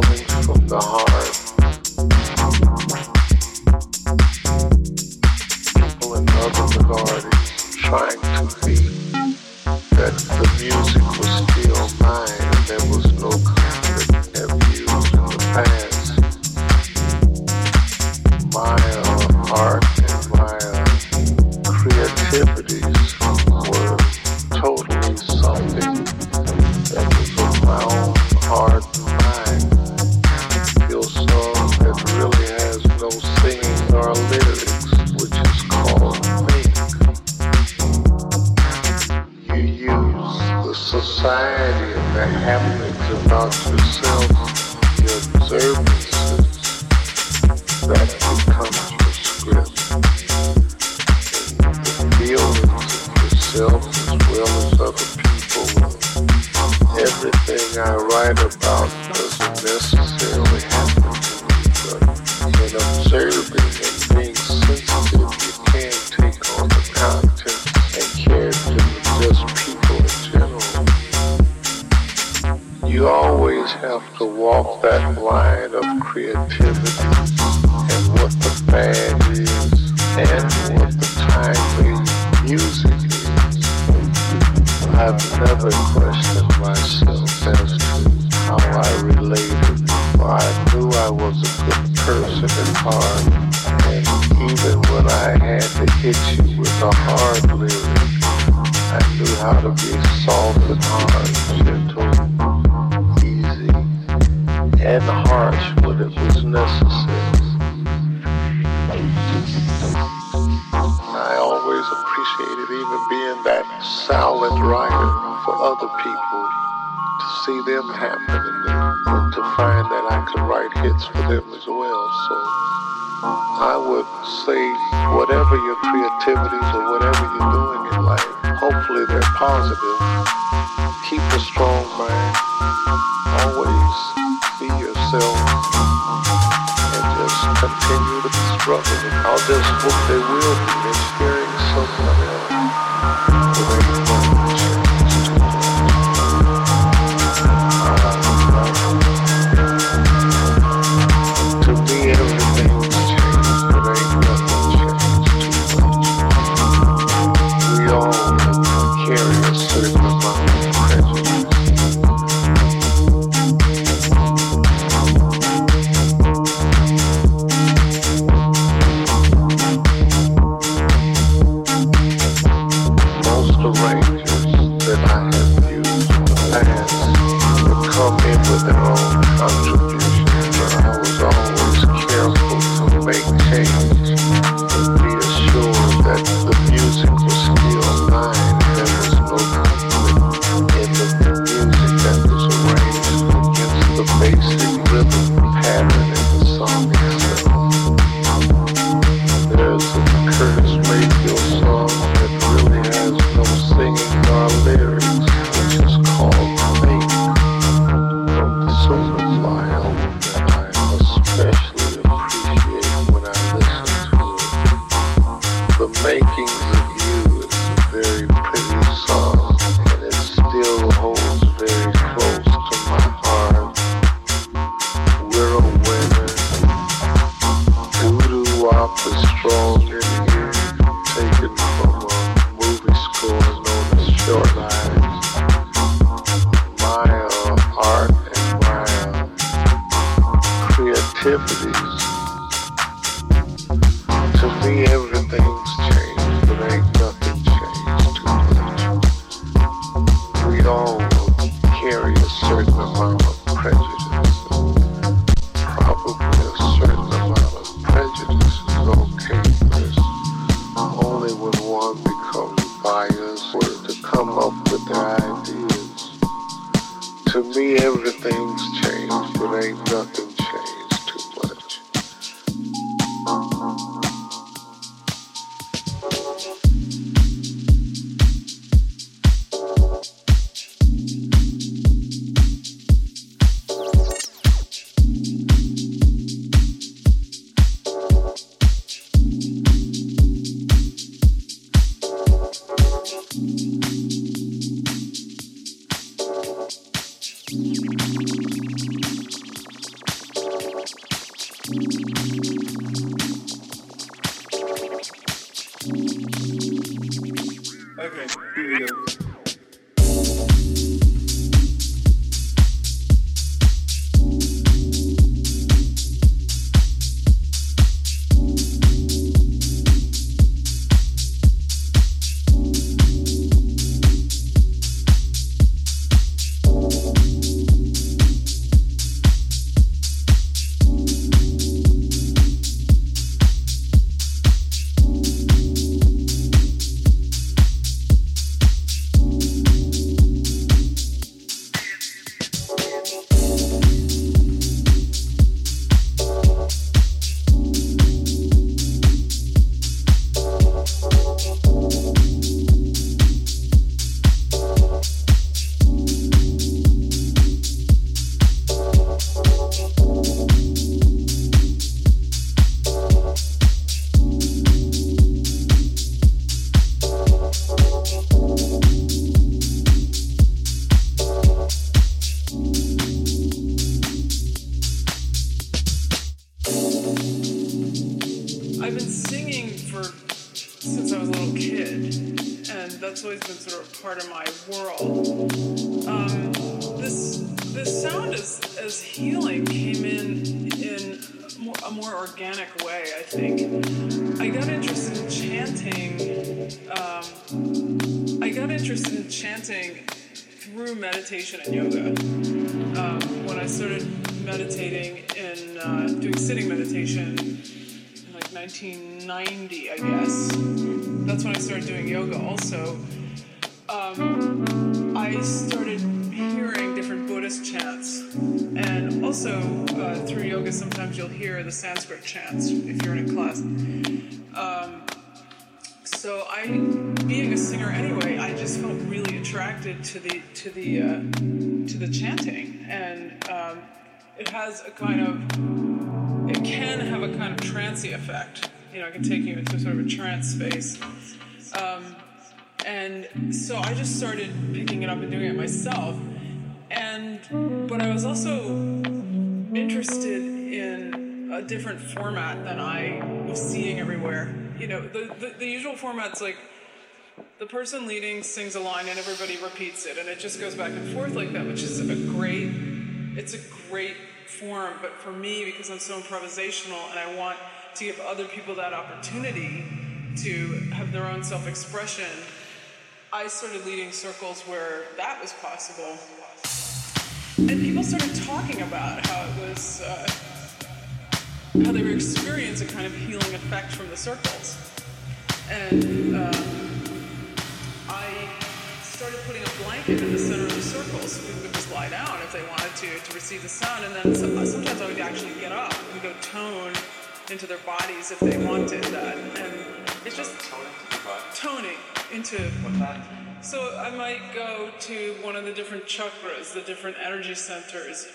My feelings from the heart. Wop is strong Chants if you're in a class. Um, so I, being a singer anyway, I just felt really attracted to the to the uh, to the chanting, and um, it has a kind of it can have a kind of trancy effect. You know, it can take you into sort of a trance space. Um, and so I just started picking it up and doing it myself. And but I was also interested in a different format than I was seeing everywhere. You know, the, the, the usual format's like the person leading sings a line and everybody repeats it and it just goes back and forth like that, which is a great it's a great form, but for me, because I'm so improvisational and I want to give other people that opportunity to have their own self-expression, I started leading circles where that was possible. And people started talking about how it was, uh, how they were experiencing a kind of healing effect from the circles. And um, I started putting a blanket in the center of the circle so people could just lie down if they wanted to to receive the sound. And then some, sometimes I would actually get up and go tone into their bodies if they wanted that. And it's just toning into so I might go to one of the different chakras, the different energy centers.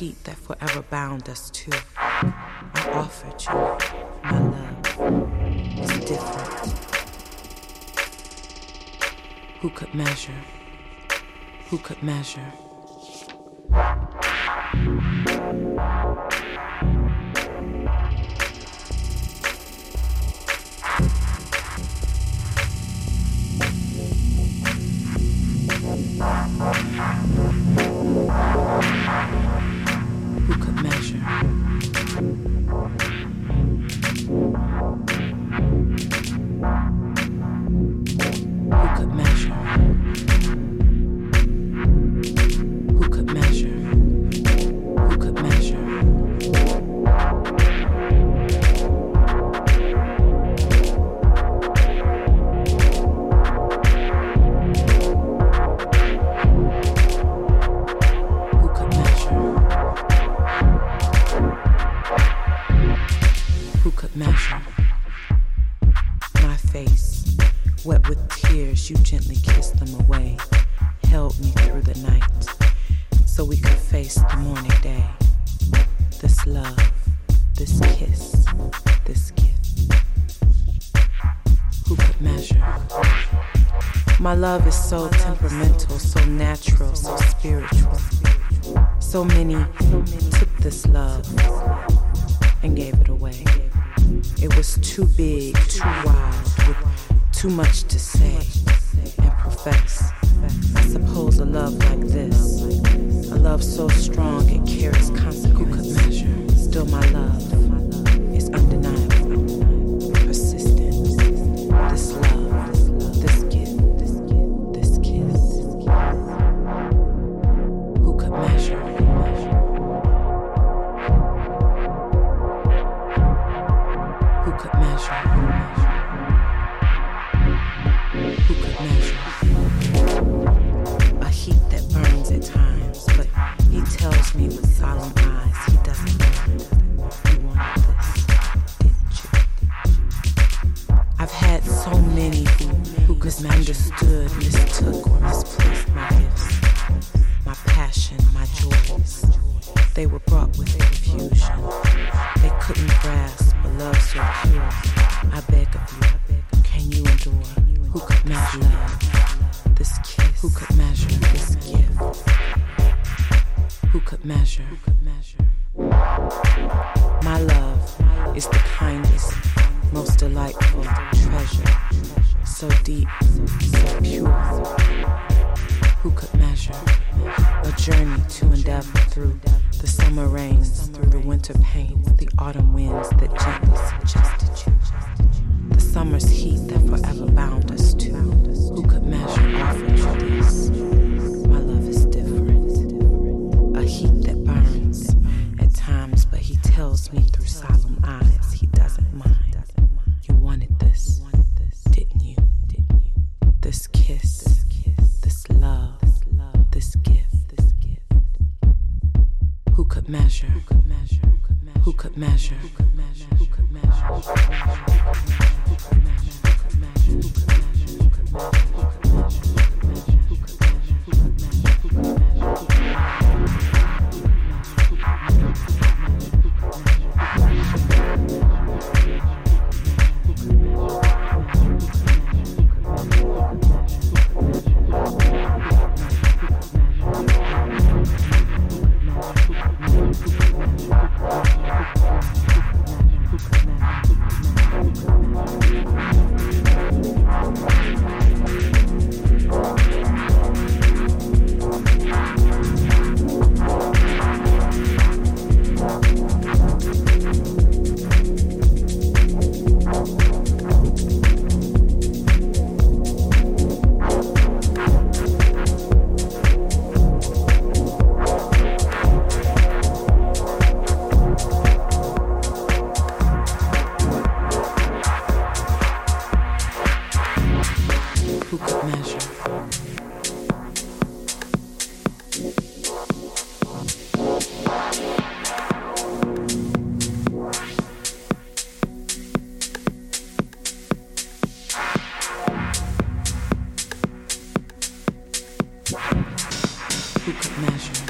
Heat that forever bound us to. I offered you my love is different. Who could measure? Who could measure? Love this kiss, this gift. Who could measure? My love is so temperamental, so natural, so spiritual. So many took this love and gave it away. It was too big, too wild, with too much to say and profess. I suppose a love like this, a love so strong it carries consequences. Still my love who could measure.